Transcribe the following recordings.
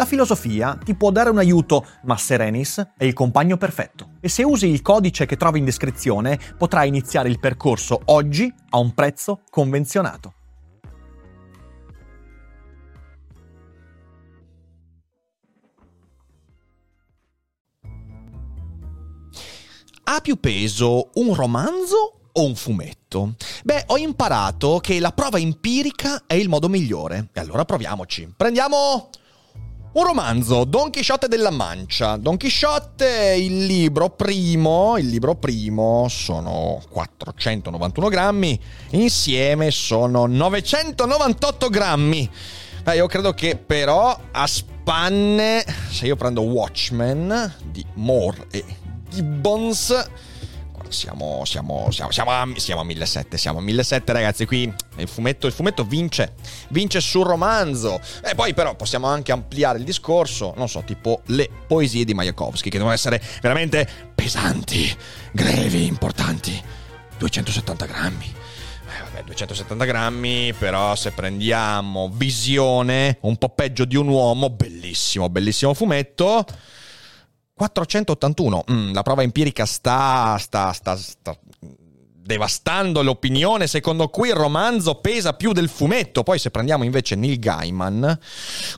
La filosofia ti può dare un aiuto, ma Serenis è il compagno perfetto. E se usi il codice che trovi in descrizione, potrai iniziare il percorso oggi a un prezzo convenzionato. Ha più peso un romanzo o un fumetto? Beh, ho imparato che la prova empirica è il modo migliore. E allora proviamoci. Prendiamo un romanzo, Don Chisciotte della Mancia. Don Chisciotte, il libro primo, il libro primo sono 491 grammi, insieme sono 998 grammi. Beh, io credo che però a spanne, se io prendo Watchmen di Moore e Gibbons, siamo, siamo, siamo, siamo, a, siamo a 1700, siamo a 1700 ragazzi, qui il fumetto, il fumetto vince, vince sul romanzo. E poi però possiamo anche ampliare il discorso, non so, tipo le poesie di Mayakovsky, che devono essere veramente pesanti, grevi, importanti. 270 grammi. Eh, vabbè, 270 grammi, però se prendiamo Visione, un po' peggio di un uomo, bellissimo, bellissimo fumetto. 481, mm, la prova empirica sta, sta, sta, sta devastando l'opinione secondo cui il romanzo pesa più del fumetto. Poi se prendiamo invece Neil Gaiman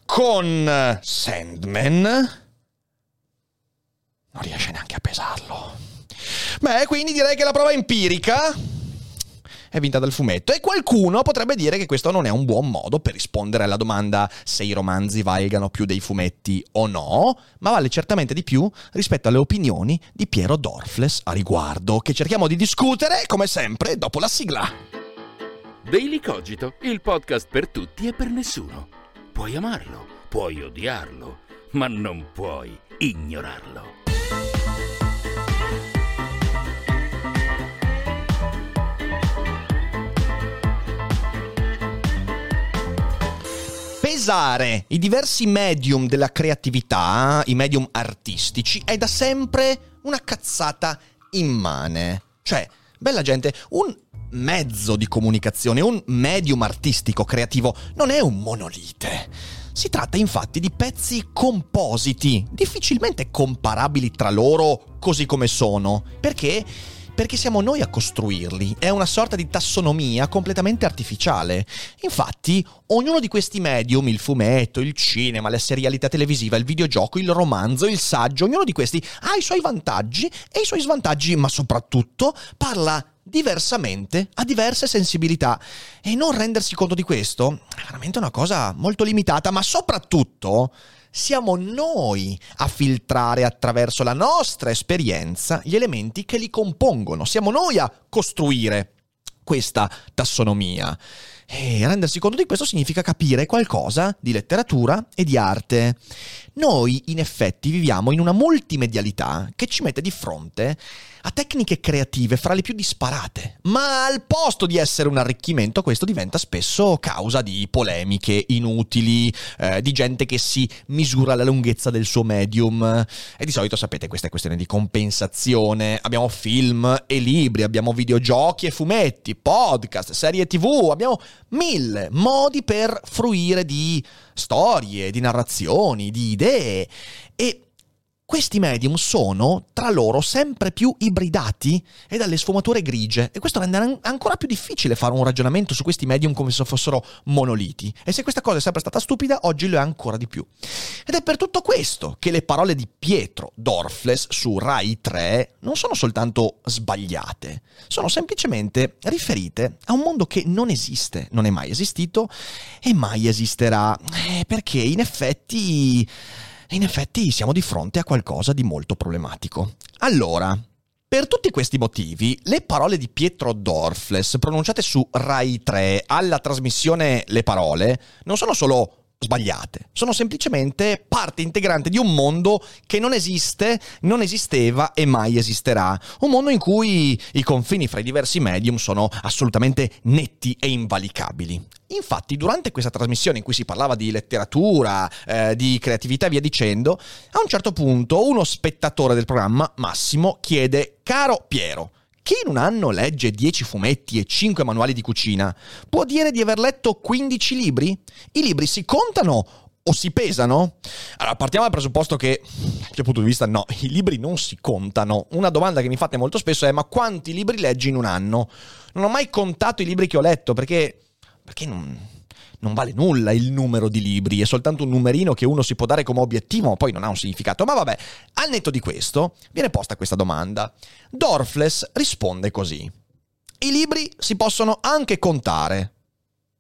con Sandman, non riesce neanche a pesarlo. Beh, quindi direi che la prova empirica è vinta dal fumetto. E qualcuno potrebbe dire che questo non è un buon modo per rispondere alla domanda se i romanzi valgano più dei fumetti o no, ma vale certamente di più rispetto alle opinioni di Piero Dorfles a riguardo, che cerchiamo di discutere, come sempre, dopo la sigla. Daily Cogito, il podcast per tutti e per nessuno. Puoi amarlo, puoi odiarlo, ma non puoi ignorarlo. Pesare i diversi medium della creatività, i medium artistici, è da sempre una cazzata immane. Cioè, bella gente, un mezzo di comunicazione, un medium artistico creativo non è un monolite. Si tratta infatti di pezzi compositi, difficilmente comparabili tra loro così come sono, perché perché siamo noi a costruirli. È una sorta di tassonomia completamente artificiale. Infatti, ognuno di questi medium, il fumetto, il cinema, la serialità televisiva, il videogioco, il romanzo, il saggio, ognuno di questi ha i suoi vantaggi e i suoi svantaggi, ma soprattutto parla diversamente, a diverse sensibilità. E non rendersi conto di questo è veramente una cosa molto limitata, ma soprattutto siamo noi a filtrare attraverso la nostra esperienza gli elementi che li compongono, siamo noi a costruire questa tassonomia. E rendersi conto di questo significa capire qualcosa di letteratura e di arte. Noi, in effetti, viviamo in una multimedialità che ci mette di fronte a tecniche creative fra le più disparate, ma al posto di essere un arricchimento questo diventa spesso causa di polemiche inutili, eh, di gente che si misura la lunghezza del suo medium. E di solito sapete questa è questione di compensazione, abbiamo film e libri, abbiamo videogiochi e fumetti, podcast, serie tv, abbiamo mille modi per fruire di storie, di narrazioni, di idee. E questi medium sono tra loro sempre più ibridati e dalle sfumature grigie e questo rende an- ancora più difficile fare un ragionamento su questi medium come se fossero monoliti. E se questa cosa è sempre stata stupida, oggi lo è ancora di più. Ed è per tutto questo che le parole di Pietro Dorfles su Rai 3 non sono soltanto sbagliate, sono semplicemente riferite a un mondo che non esiste, non è mai esistito e mai esisterà. Eh, perché in effetti in effetti siamo di fronte a qualcosa di molto problematico. Allora, per tutti questi motivi, le parole di Pietro Dorfles pronunciate su Rai 3 alla trasmissione Le Parole non sono solo sbagliate, sono semplicemente parte integrante di un mondo che non esiste, non esisteva e mai esisterà. Un mondo in cui i confini fra i diversi medium sono assolutamente netti e invalicabili. Infatti, durante questa trasmissione in cui si parlava di letteratura, eh, di creatività e via dicendo, a un certo punto uno spettatore del programma, Massimo, chiede: Caro Piero, chi in un anno legge 10 fumetti e 5 manuali di cucina può dire di aver letto 15 libri? I libri si contano o si pesano? Allora, partiamo dal presupposto che, dal mio punto di vista, no, i libri non si contano. Una domanda che mi fate molto spesso è: ma quanti libri leggi in un anno? Non ho mai contato i libri che ho letto perché. perché non non vale nulla il numero di libri, è soltanto un numerino che uno si può dare come obiettivo, ma poi non ha un significato. Ma vabbè, al netto di questo, viene posta questa domanda. Dorfles risponde così. I libri si possono anche contare.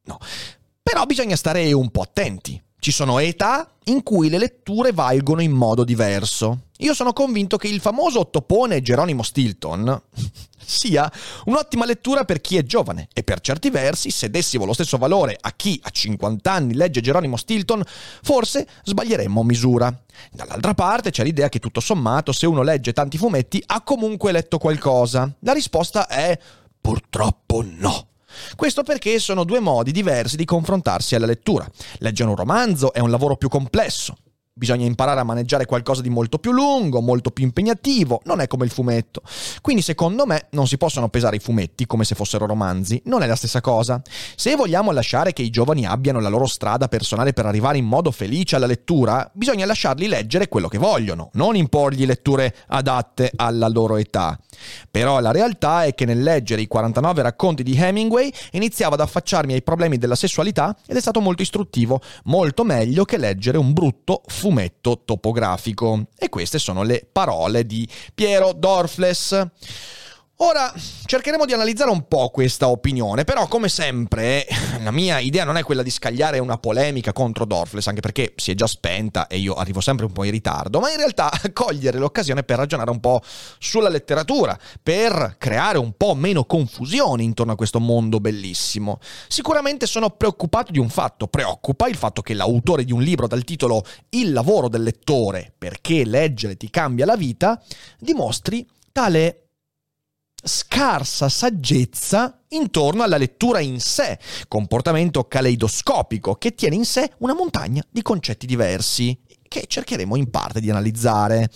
No, però bisogna stare un po' attenti. Ci sono età in cui le letture valgono in modo diverso. Io sono convinto che il famoso ottopone Geronimo Stilton sia un'ottima lettura per chi è giovane e per certi versi, se dessimo lo stesso valore a chi a 50 anni legge Geronimo Stilton, forse sbaglieremmo misura. Dall'altra parte c'è l'idea che tutto sommato, se uno legge tanti fumetti, ha comunque letto qualcosa. La risposta è purtroppo no. Questo perché sono due modi diversi di confrontarsi alla lettura. Leggere un romanzo è un lavoro più complesso. Bisogna imparare a maneggiare qualcosa di molto più lungo, molto più impegnativo, non è come il fumetto. Quindi secondo me non si possono pesare i fumetti come se fossero romanzi, non è la stessa cosa. Se vogliamo lasciare che i giovani abbiano la loro strada personale per arrivare in modo felice alla lettura, bisogna lasciarli leggere quello che vogliono, non imporgli letture adatte alla loro età. Però la realtà è che nel leggere i 49 racconti di Hemingway iniziavo ad affacciarmi ai problemi della sessualità ed è stato molto istruttivo, molto meglio che leggere un brutto fumetto topografico. E queste sono le parole di Piero Dorfles. Ora cercheremo di analizzare un po' questa opinione, però come sempre la mia idea non è quella di scagliare una polemica contro Dorfles, anche perché si è già spenta e io arrivo sempre un po' in ritardo, ma in realtà cogliere l'occasione per ragionare un po' sulla letteratura, per creare un po' meno confusione intorno a questo mondo bellissimo. Sicuramente sono preoccupato di un fatto, preoccupa il fatto che l'autore di un libro dal titolo Il lavoro del lettore, perché leggere ti cambia la vita, dimostri tale scarsa saggezza intorno alla lettura in sé, comportamento caleidoscopico che tiene in sé una montagna di concetti diversi che cercheremo in parte di analizzare.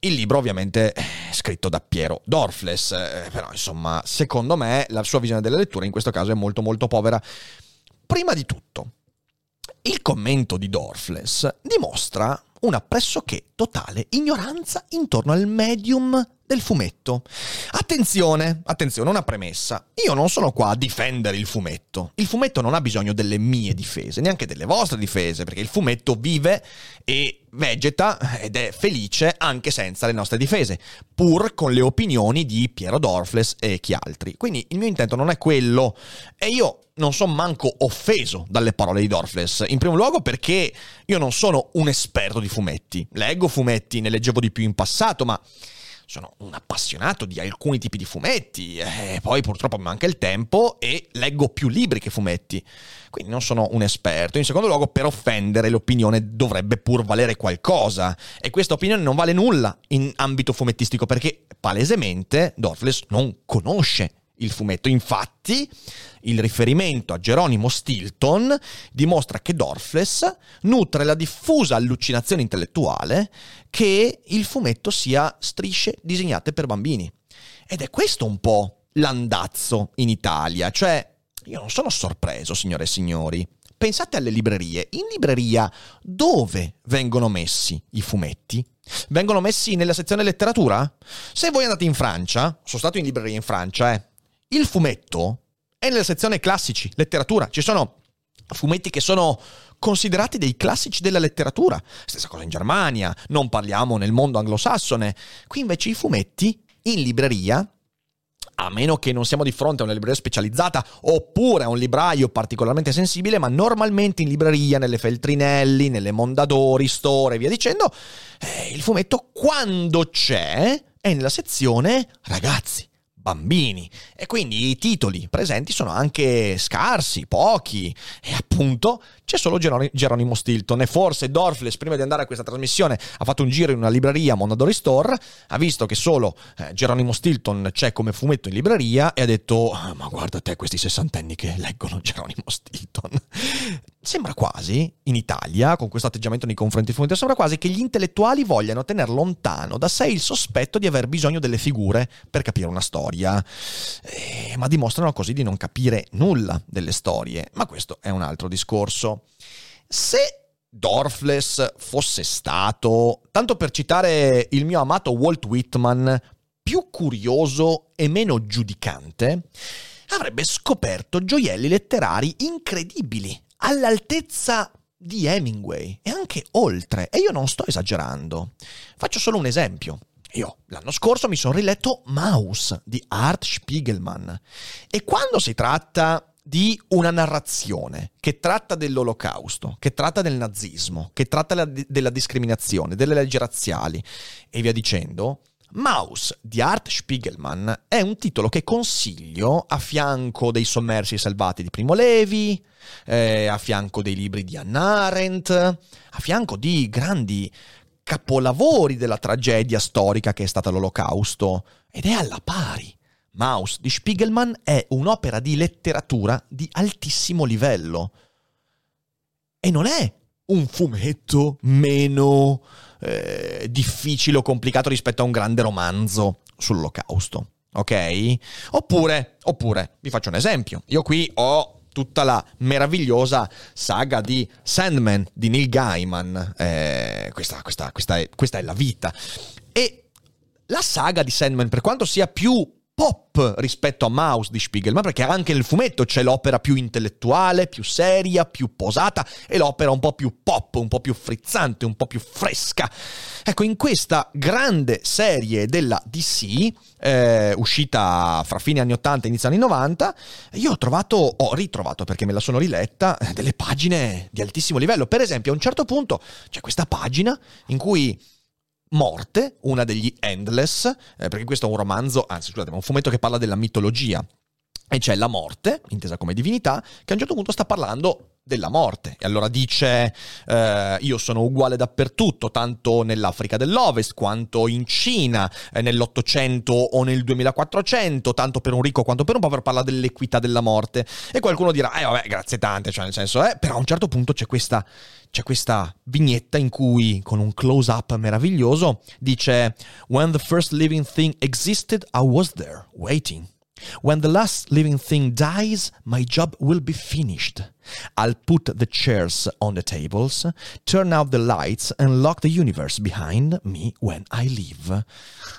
Il libro ovviamente è scritto da Piero Dorfles, eh, però insomma secondo me la sua visione della lettura in questo caso è molto molto povera. Prima di tutto, il commento di Dorfles dimostra una pressoché totale ignoranza intorno al medium del fumetto. Attenzione, attenzione, una premessa. Io non sono qua a difendere il fumetto. Il fumetto non ha bisogno delle mie difese, neanche delle vostre difese, perché il fumetto vive e vegeta ed è felice anche senza le nostre difese, pur con le opinioni di Piero Dorfles e chi altri. Quindi il mio intento non è quello e io non sono manco offeso dalle parole di Dorfles. In primo luogo perché io non sono un esperto di fumetti. Leggo fumetti, ne leggevo di più in passato, ma sono un appassionato di alcuni tipi di fumetti, e poi purtroppo mi manca il tempo e leggo più libri che fumetti, quindi non sono un esperto. In secondo luogo, per offendere l'opinione dovrebbe pur valere qualcosa, e questa opinione non vale nulla in ambito fumettistico perché palesemente Dorfles non conosce il fumetto. Infatti, il riferimento a Geronimo Stilton dimostra che Dorfles nutre la diffusa allucinazione intellettuale che il fumetto sia strisce disegnate per bambini. Ed è questo un po' l'andazzo in Italia, cioè io non sono sorpreso, signore e signori. Pensate alle librerie. In libreria dove vengono messi i fumetti? vengono messi nella sezione letteratura? Se voi andate in Francia, sono stato in libreria in Francia, eh, il fumetto è nella sezione classici, letteratura. Ci sono fumetti che sono considerati dei classici della letteratura. Stessa cosa in Germania, non parliamo nel mondo anglosassone. Qui invece i fumetti in libreria a meno che non siamo di fronte a una libreria specializzata oppure a un libraio particolarmente sensibile, ma normalmente in libreria, nelle Feltrinelli, nelle Mondadori, Store e via dicendo, eh, il fumetto quando c'è è nella sezione ragazzi bambini. E quindi i titoli presenti sono anche scarsi, pochi. E appunto c'è solo Geronimo Stilton e forse Dorfles prima di andare a questa trasmissione ha fatto un giro in una libreria Mondadori Store, ha visto che solo eh, Geronimo Stilton c'è come fumetto in libreria e ha detto ah, ma guarda te questi sessantenni che leggono Geronimo Stilton. Sembra quasi, in Italia, con questo atteggiamento nei confronti del fumetto, sembra quasi che gli intellettuali vogliano tenere lontano da sé il sospetto di aver bisogno delle figure per capire una storia. Eh, ma dimostrano così di non capire nulla delle storie. Ma questo è un altro discorso. Se Dorfless fosse stato, tanto per citare il mio amato Walt Whitman, più curioso e meno giudicante, avrebbe scoperto gioielli letterari incredibili, all'altezza di Hemingway e anche oltre. E io non sto esagerando. Faccio solo un esempio. Io l'anno scorso mi sono riletto Maus di Art Spiegelman e quando si tratta di una narrazione che tratta dell'olocausto, che tratta del nazismo, che tratta della discriminazione, delle leggi razziali e via dicendo, Maus di Art Spiegelman è un titolo che consiglio a fianco dei sommersi salvati di Primo Levi, eh, a fianco dei libri di Hannah Arendt, a fianco di grandi capolavori della tragedia storica che è stata l'Olocausto, ed è alla pari Maus di Spiegelman è un'opera di letteratura di altissimo livello. E non è un fumetto meno eh, difficile o complicato rispetto a un grande romanzo sull'olocausto. Ok? Oppure, oppure, vi faccio un esempio. Io qui ho tutta la meravigliosa saga di Sandman di Neil Gaiman. Eh, questa, questa, questa, è, questa è la vita. E la saga di Sandman, per quanto sia più pop rispetto a Mouse di Spiegelman, perché anche nel fumetto c'è l'opera più intellettuale, più seria, più posata e l'opera un po' più pop, un po' più frizzante, un po' più fresca. Ecco, in questa grande serie della DC, eh, uscita fra fine anni 80 e inizio anni 90, io ho trovato, ho ritrovato perché me la sono riletta, delle pagine di altissimo livello. Per esempio, a un certo punto c'è questa pagina in cui Morte, una degli Endless, eh, perché questo è un romanzo, anzi scusate, è un fumetto che parla della mitologia. E c'è la morte, intesa come divinità, che a un certo punto sta parlando della morte. E allora dice, eh, io sono uguale dappertutto, tanto nell'Africa dell'Ovest quanto in Cina, eh, nell'Ottocento o nel 2400, tanto per un ricco quanto per un povero, parla dell'equità della morte. E qualcuno dirà, eh vabbè, grazie tante, cioè nel senso, eh, però a un certo punto c'è questa, c'è questa vignetta in cui, con un close-up meraviglioso, dice, When the first living thing existed, I was there, waiting. When the last living thing dies, my job will be finished. I'll put the chairs on the tables, turn out the lights and lock the universe behind me when I leave.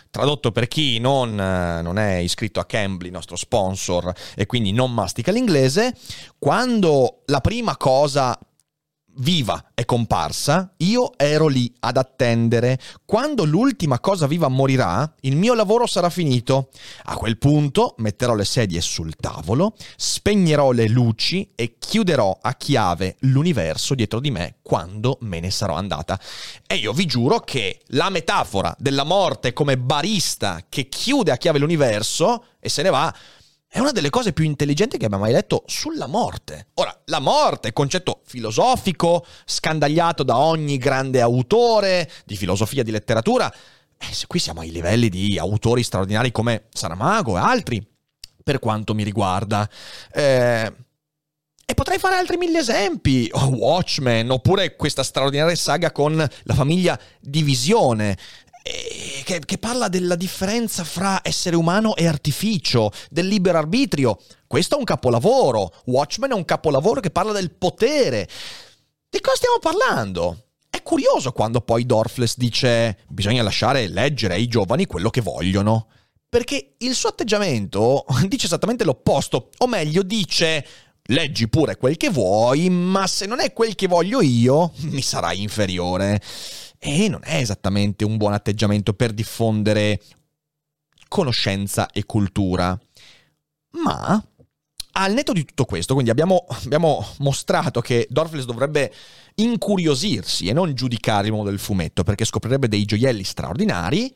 Tradotto per chi non, non è iscritto a Cambly, nostro sponsor, e quindi non mastica l'inglese, quando la prima cosa viva è comparsa, io ero lì ad attendere. Quando l'ultima cosa viva morirà, il mio lavoro sarà finito. A quel punto metterò le sedie sul tavolo, spegnerò le luci e chiuderò a chiave l'universo dietro di me quando me ne sarò andata. E io vi giuro che la metafora della morte come barista che chiude a chiave l'universo e se ne va è una delle cose più intelligenti che abbia mai letto sulla morte. Ora, la morte, concetto filosofico, scandagliato da ogni grande autore di filosofia, di letteratura. Eh, qui siamo ai livelli di autori straordinari come Saramago e altri, per quanto mi riguarda. Eh, e potrei fare altri mille esempi, Watchmen, oppure questa straordinaria saga con la famiglia Divisione, che, che, parla della differenza fra essere umano e artificio, del libero arbitrio. Questo è un capolavoro. Watchmen è un capolavoro che parla del potere. Di cosa stiamo parlando? È curioso quando poi Dorfles dice bisogna lasciare leggere ai giovani quello che vogliono. Perché il suo atteggiamento dice esattamente l'opposto, o meglio dice leggi pure quel che vuoi, ma se non è quel che voglio io, mi sarai inferiore. E non è esattamente un buon atteggiamento per diffondere conoscenza e cultura. Ma al netto di tutto questo, quindi abbiamo, abbiamo mostrato che Dorfles dovrebbe incuriosirsi e non giudicare il mondo del fumetto perché scoprirebbe dei gioielli straordinari.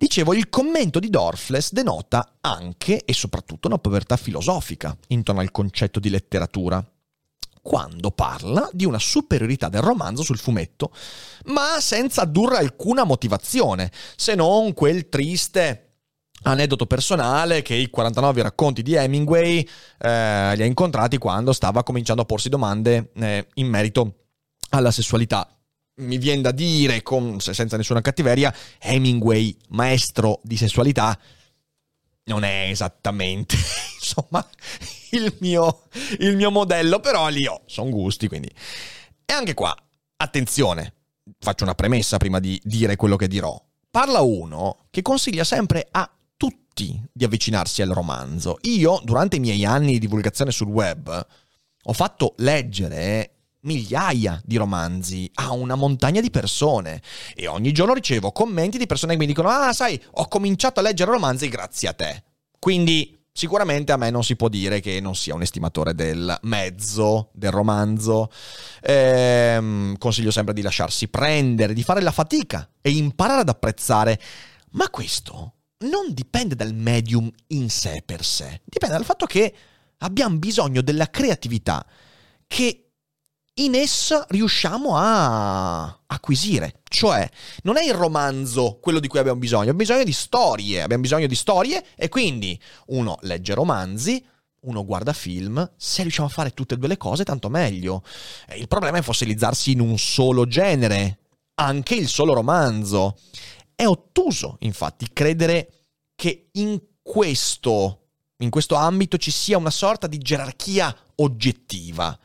Dicevo, il commento di Dorfles denota anche e soprattutto una povertà filosofica intorno al concetto di letteratura, quando parla di una superiorità del romanzo sul fumetto, ma senza addurre alcuna motivazione, se non quel triste aneddoto personale che i 49 racconti di Hemingway eh, li ha incontrati quando stava cominciando a porsi domande eh, in merito alla sessualità mi viene da dire, con, senza nessuna cattiveria, Hemingway, maestro di sessualità, non è esattamente, insomma, il mio, il mio modello, però lì ho, sono gusti, quindi... E anche qua, attenzione, faccio una premessa prima di dire quello che dirò. Parla uno che consiglia sempre a tutti di avvicinarsi al romanzo. Io, durante i miei anni di divulgazione sul web, ho fatto leggere migliaia di romanzi a una montagna di persone. E ogni giorno ricevo commenti di persone che mi dicono ah sai ho cominciato a leggere romanzi grazie a te. Quindi sicuramente a me non si può dire che non sia un estimatore del mezzo del romanzo. Ehm, consiglio sempre di lasciarsi prendere di fare la fatica e imparare ad apprezzare. Ma questo non dipende dal medium in sé per sé. Dipende dal fatto che abbiamo bisogno della creatività che in essa riusciamo a acquisire. Cioè, non è il romanzo quello di cui abbiamo bisogno, abbiamo bisogno di storie, abbiamo bisogno di storie e quindi uno legge romanzi, uno guarda film, se riusciamo a fare tutte e due le cose tanto meglio. Il problema è fossilizzarsi in un solo genere, anche il solo romanzo. È ottuso, infatti, credere che in questo, in questo ambito ci sia una sorta di gerarchia oggettiva.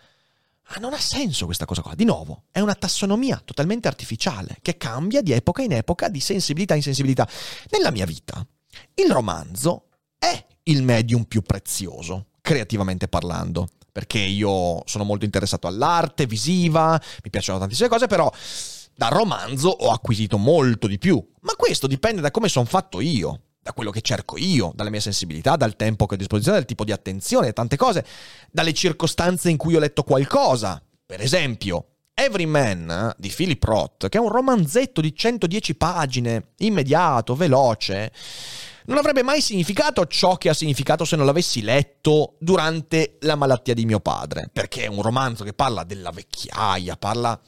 Ah, non ha senso questa cosa qua. Di nuovo, è una tassonomia totalmente artificiale che cambia di epoca in epoca, di sensibilità in sensibilità. Nella mia vita, il romanzo è il medium più prezioso, creativamente parlando, perché io sono molto interessato all'arte visiva, mi piacciono tantissime cose, però dal romanzo ho acquisito molto di più. Ma questo dipende da come sono fatto io da quello che cerco io, dalle mie sensibilità, dal tempo che ho a disposizione, dal tipo di attenzione, tante cose, dalle circostanze in cui ho letto qualcosa. Per esempio, Everyman di Philip Roth, che è un romanzetto di 110 pagine, immediato, veloce, non avrebbe mai significato ciò che ha significato se non l'avessi letto durante la malattia di mio padre, perché è un romanzo che parla della vecchiaia, parla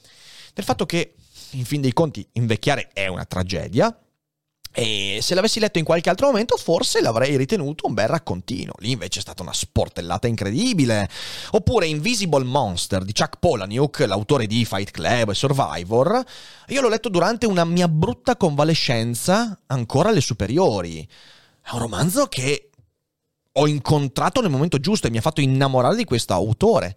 del fatto che, in fin dei conti, invecchiare è una tragedia, e se l'avessi letto in qualche altro momento, forse l'avrei ritenuto un bel raccontino. Lì invece è stata una sportellata incredibile. Oppure Invisible Monster di Chuck Palahniuk, l'autore di Fight Club e Survivor. Io l'ho letto durante una mia brutta convalescenza, ancora alle superiori. È un romanzo che ho incontrato nel momento giusto e mi ha fatto innamorare di questo autore.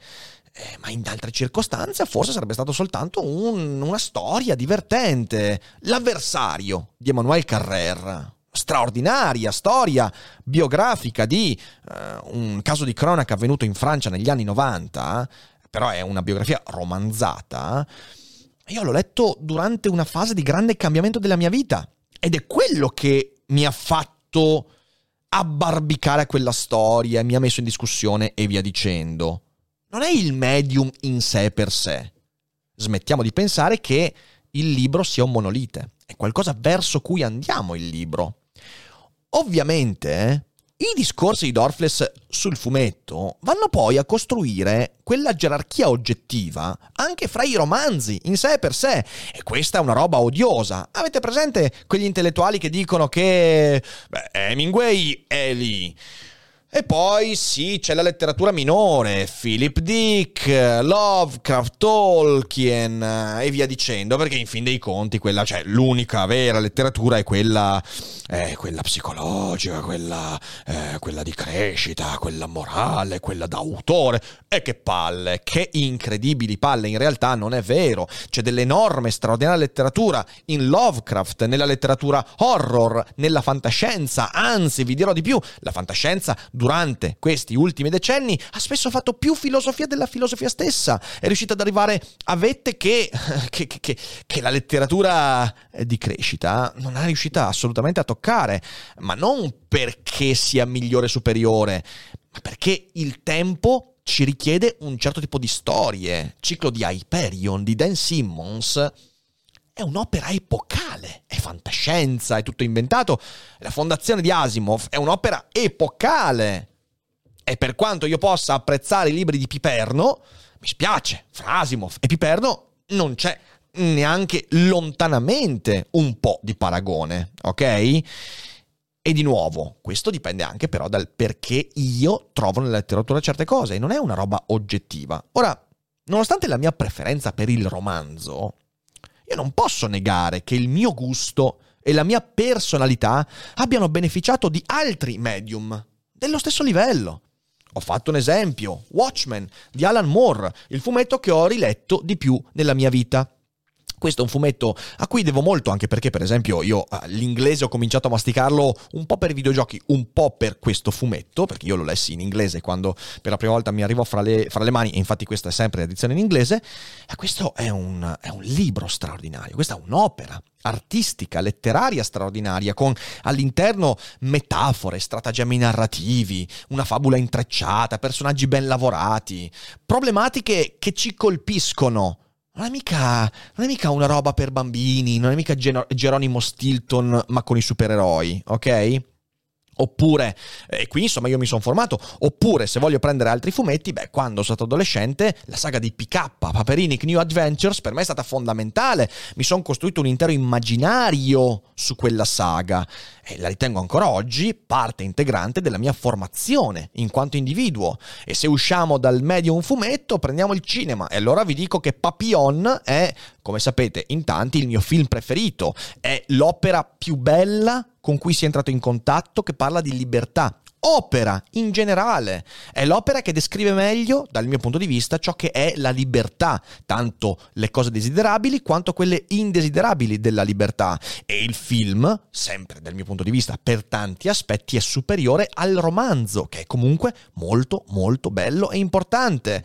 Eh, ma in altre circostanze forse sarebbe stato soltanto un, una storia divertente. L'avversario di Emmanuel Carrère. Straordinaria storia biografica di uh, un caso di cronaca avvenuto in Francia negli anni 90, però è una biografia romanzata. Io l'ho letto durante una fase di grande cambiamento della mia vita ed è quello che mi ha fatto abbarbicare a quella storia, mi ha messo in discussione e via dicendo non è il medium in sé per sé. Smettiamo di pensare che il libro sia un monolite, è qualcosa verso cui andiamo il libro. Ovviamente I discorsi di Dorfles sul fumetto vanno poi a costruire quella gerarchia oggettiva anche fra i romanzi in sé per sé e questa è una roba odiosa. Avete presente quegli intellettuali che dicono che beh, Hemingway è lì? E poi sì, c'è la letteratura minore, Philip Dick, Lovecraft, Tolkien eh, e via dicendo, perché in fin dei conti quella, cioè, l'unica vera letteratura è quella, eh, quella psicologica, quella, eh, quella di crescita, quella morale, quella d'autore. E che palle, che incredibili palle, in realtà non è vero. C'è dell'enorme, straordinaria letteratura in Lovecraft, nella letteratura horror, nella fantascienza, anzi vi dirò di più, la fantascienza durante questi ultimi decenni ha spesso fatto più filosofia della filosofia stessa, è riuscita ad arrivare a vette che, che, che, che la letteratura di crescita non è riuscita assolutamente a toccare, ma non perché sia migliore o superiore, ma perché il tempo ci richiede un certo tipo di storie. Ciclo di Hyperion di Dan Simmons è un'opera epocale, è fantascienza, è tutto inventato. La fondazione di Asimov è un'opera epocale. E per quanto io possa apprezzare i libri di Piperno, mi spiace, fra Asimov e Piperno non c'è neanche lontanamente un po' di paragone, ok? E di nuovo, questo dipende anche però dal perché io trovo nella letteratura certe cose, e non è una roba oggettiva. Ora, nonostante la mia preferenza per il romanzo, io non posso negare che il mio gusto e la mia personalità abbiano beneficiato di altri medium dello stesso livello. Ho fatto un esempio, Watchmen di Alan Moore, il fumetto che ho riletto di più nella mia vita. Questo è un fumetto a cui devo molto, anche perché, per esempio, io eh, l'inglese ho cominciato a masticarlo un po' per i videogiochi, un po' per questo fumetto, perché io lo lessi in inglese quando per la prima volta mi arrivò fra le, fra le mani, e infatti questa è sempre l'edizione in inglese. E questo è un, è un libro straordinario, questa è un'opera artistica, letteraria straordinaria, con all'interno metafore, stratagemmi narrativi, una fabula intrecciata, personaggi ben lavorati, problematiche che ci colpiscono non è, mica, non è mica una roba per bambini, non è mica Geronimo Stilton ma con i supereroi, ok? Oppure, e qui insomma io mi sono formato, oppure se voglio prendere altri fumetti, beh, quando sono stato adolescente, la saga di PK, Paperinic New Adventures, per me è stata fondamentale. Mi sono costruito un intero immaginario su quella saga e la ritengo ancora oggi parte integrante della mia formazione in quanto individuo. E se usciamo dal medium fumetto, prendiamo il cinema. E allora vi dico che Papillon è, come sapete, in tanti il mio film preferito. È l'opera più bella con cui si è entrato in contatto che parla di libertà opera in generale. È l'opera che descrive meglio, dal mio punto di vista, ciò che è la libertà, tanto le cose desiderabili quanto quelle indesiderabili della libertà. E il film, sempre dal mio punto di vista, per tanti aspetti è superiore al romanzo, che è comunque molto molto bello e importante.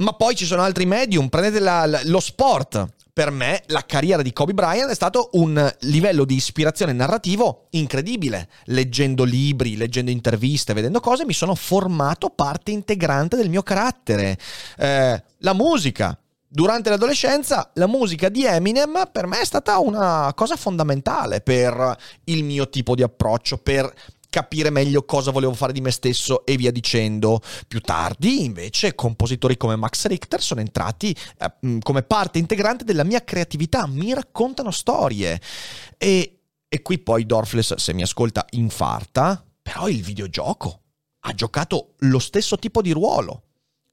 Ma poi ci sono altri medium, prendete la, lo sport per me la carriera di Kobe Bryant è stato un livello di ispirazione narrativo incredibile. Leggendo libri, leggendo interviste, vedendo cose, mi sono formato parte integrante del mio carattere. Eh, la musica. Durante l'adolescenza la musica di Eminem per me è stata una cosa fondamentale per il mio tipo di approccio, per capire meglio cosa volevo fare di me stesso e via dicendo. Più tardi, invece, compositori come Max Richter sono entrati eh, come parte integrante della mia creatività, mi raccontano storie. E, e qui poi Dorfles, se mi ascolta, infarta, però il videogioco ha giocato lo stesso tipo di ruolo.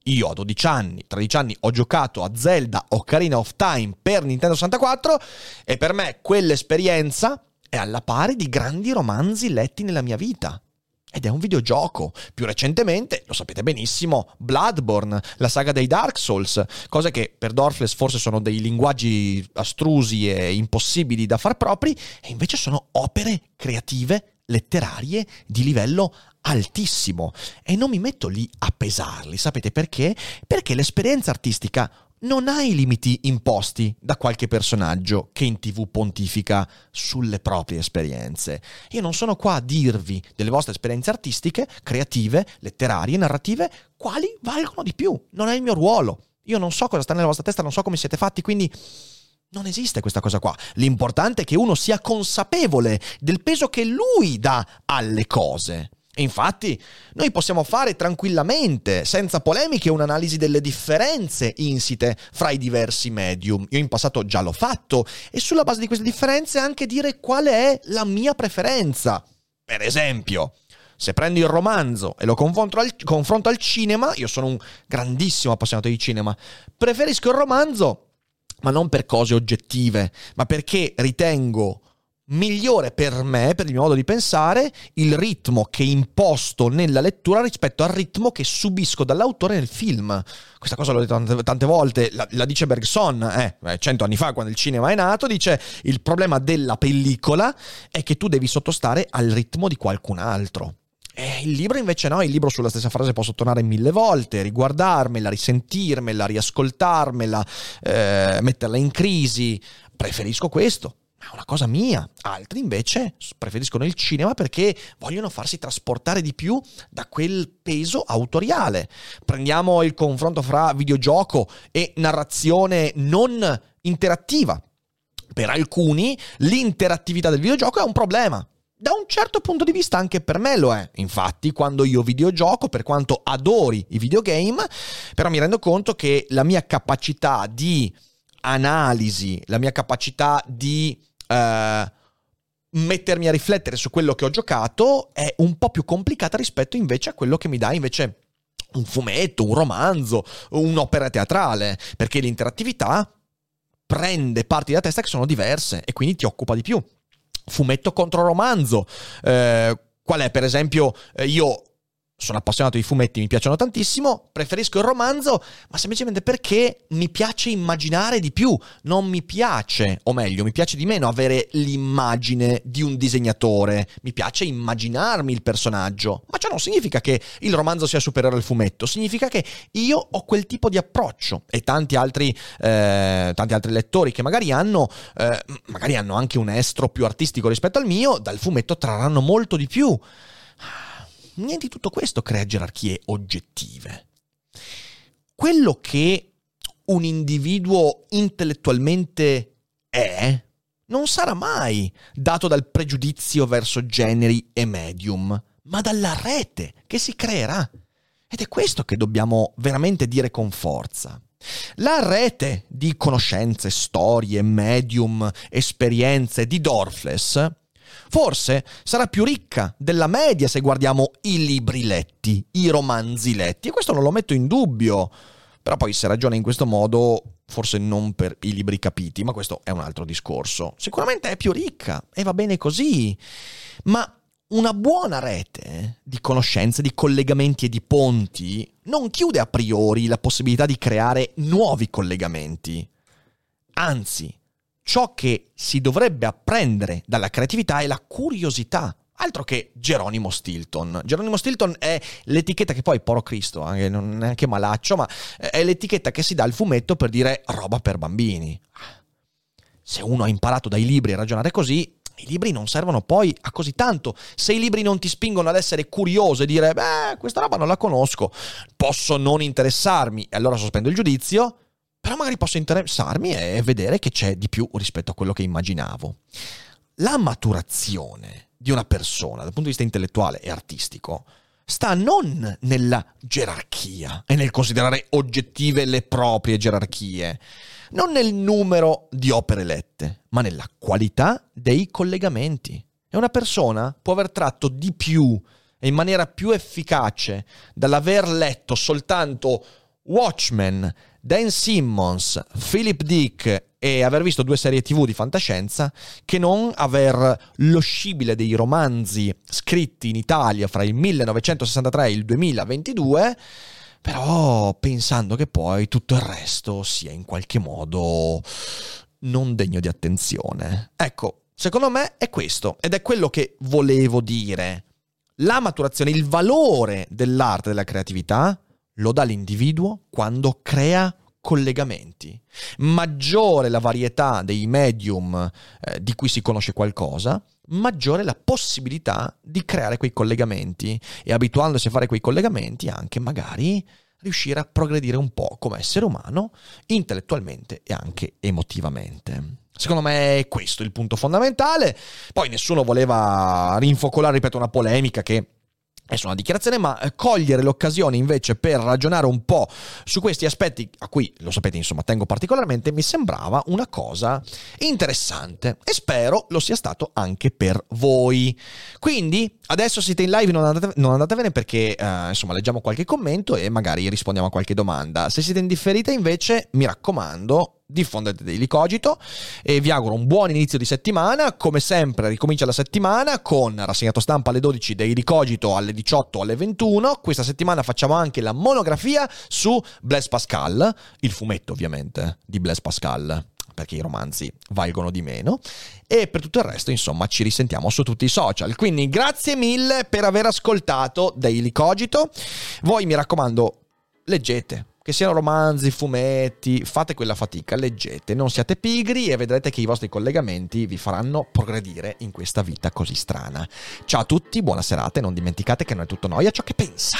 Io a 12 anni, 13 anni ho giocato a Zelda Ocarina of Time per Nintendo 64 e per me quell'esperienza è alla pari di grandi romanzi letti nella mia vita. Ed è un videogioco. Più recentemente, lo sapete benissimo, Bloodborne, la saga dei Dark Souls, cose che per Dorfles forse sono dei linguaggi astrusi e impossibili da far propri, e invece sono opere creative, letterarie di livello altissimo. E non mi metto lì a pesarli, sapete perché? Perché l'esperienza artistica non ha i limiti imposti da qualche personaggio che in tv pontifica sulle proprie esperienze. Io non sono qua a dirvi delle vostre esperienze artistiche, creative, letterarie, narrative, quali valgono di più. Non è il mio ruolo. Io non so cosa sta nella vostra testa, non so come siete fatti, quindi non esiste questa cosa qua. L'importante è che uno sia consapevole del peso che lui dà alle cose Infatti, noi possiamo fare tranquillamente, senza polemiche, un'analisi delle differenze insite fra i diversi medium. Io in passato già l'ho fatto e sulla base di queste differenze anche dire qual è la mia preferenza. Per esempio, se prendo il romanzo e lo confronto al, confronto al cinema, io sono un grandissimo appassionato di cinema, preferisco il romanzo, ma non per cose oggettive, ma perché ritengo migliore per me, per il mio modo di pensare, il ritmo che imposto nella lettura rispetto al ritmo che subisco dall'autore nel film. Questa cosa l'ho detto tante, tante volte, la, la, dice Bergson, eh, cento anni fa quando il cinema è nato, dice il problema della pellicola è che tu devi sottostare al ritmo di qualcun altro. E il libro invece no, il libro sulla stessa frase posso tornare mille volte, riguardarmela, risentirmela, riascoltarmela, eh, metterla in crisi. Preferisco questo è una cosa mia. Altri invece preferiscono il cinema perché vogliono farsi trasportare di più da quel peso autoriale. Prendiamo il confronto fra videogioco e narrazione non interattiva. Per alcuni l'interattività del videogioco è un problema. Da un certo punto di vista anche per me lo è. Infatti, quando io videogioco, per quanto adori i videogame, però mi rendo conto che la mia capacità di analisi, la mia capacità di eh, mettermi a riflettere su quello che ho giocato è un po' più complicata rispetto invece a quello che mi dà invece un fumetto, un romanzo, un'opera teatrale, perché l'interattività prende parti della testa che sono diverse e quindi ti occupa di più. Fumetto contro romanzo. Eh, qual è, per esempio, eh, io sono appassionato di fumetti, mi piacciono tantissimo, preferisco il romanzo, ma semplicemente perché mi piace immaginare di più, non mi piace, o meglio, mi piace di meno avere l'immagine di un disegnatore, mi piace immaginarmi il personaggio, ma ciò non significa che il romanzo sia superiore al fumetto, significa che io ho quel tipo di approccio. E tanti altri, eh, tanti altri lettori che magari hanno, eh, magari hanno anche un estro più artistico rispetto al mio, dal fumetto trarranno molto di più. Niente di tutto questo crea gerarchie oggettive. Quello che un individuo intellettualmente è non sarà mai dato dal pregiudizio verso generi e medium, ma dalla rete che si creerà. Ed è questo che dobbiamo veramente dire con forza. La rete di conoscenze, storie, medium, esperienze di Dorfles Forse sarà più ricca della media se guardiamo i libri letti, i romanzi letti, e questo non lo metto in dubbio. Però poi se ragiona in questo modo, forse non per i libri capiti, ma questo è un altro discorso. Sicuramente è più ricca e va bene così, ma una buona rete di conoscenze, di collegamenti e di ponti non chiude a priori la possibilità di creare nuovi collegamenti. Anzi, ciò che si dovrebbe apprendere dalla creatività è la curiosità. Altro che Geronimo Stilton. Geronimo Stilton è l'etichetta che poi, poro Cristo, anche, non è neanche malaccio, ma è l'etichetta che si dà al fumetto per dire roba per bambini. Se uno ha imparato dai libri a ragionare così, i libri non servono poi a così tanto. Se i libri non ti spingono ad essere curioso e dire, beh, questa roba non la conosco, posso non interessarmi e allora sospendo il giudizio, però magari posso interessarmi e vedere che c'è di più rispetto a quello che immaginavo. La maturazione di una persona dal punto di vista intellettuale e artistico sta non nella gerarchia e nel considerare oggettive le proprie gerarchie, non nel numero di opere lette, ma nella qualità dei collegamenti. E una persona può aver tratto di più e in maniera più efficace dall'aver letto soltanto Watchmen, Dan Simmons, Philip Dick e aver visto due serie tv di fantascienza che non aver lo scibile dei romanzi scritti in Italia fra il 1963 e il 2022 però pensando che poi tutto il resto sia in qualche modo non degno di attenzione. Ecco, secondo me è questo ed è quello che volevo dire. La maturazione, il valore dell'arte e della creatività lo dà l'individuo quando crea collegamenti. Maggiore la varietà dei medium eh, di cui si conosce qualcosa, maggiore la possibilità di creare quei collegamenti e abituandosi a fare quei collegamenti anche magari riuscire a progredire un po' come essere umano, intellettualmente e anche emotivamente. Secondo me è questo il punto fondamentale. Poi nessuno voleva rinfocolare, ripeto, una polemica che è una dichiarazione, ma eh, cogliere l'occasione invece per ragionare un po' su questi aspetti a cui, lo sapete, insomma, tengo particolarmente, mi sembrava una cosa interessante e spero lo sia stato anche per voi. Quindi, adesso siete in live, non, andate, non andatevene perché, eh, insomma, leggiamo qualche commento e magari rispondiamo a qualche domanda. Se siete in differita, invece, mi raccomando, diffondete Daily Cogito e vi auguro un buon inizio di settimana. Come sempre ricomincia la settimana con rassegnato stampa alle 12 Daily Cogito alle 18 alle 21. Questa settimana facciamo anche la monografia su Blaise Pascal, il fumetto ovviamente di Blaise Pascal perché i romanzi valgono di meno. E per tutto il resto, insomma, ci risentiamo su tutti i social. Quindi grazie mille per aver ascoltato Daily Cogito. Voi mi raccomando, leggete, che siano romanzi, fumetti, fate quella fatica, leggete, non siate pigri e vedrete che i vostri collegamenti vi faranno progredire in questa vita così strana. Ciao a tutti, buona serata e non dimenticate che non è tutto noia ciò che pensa.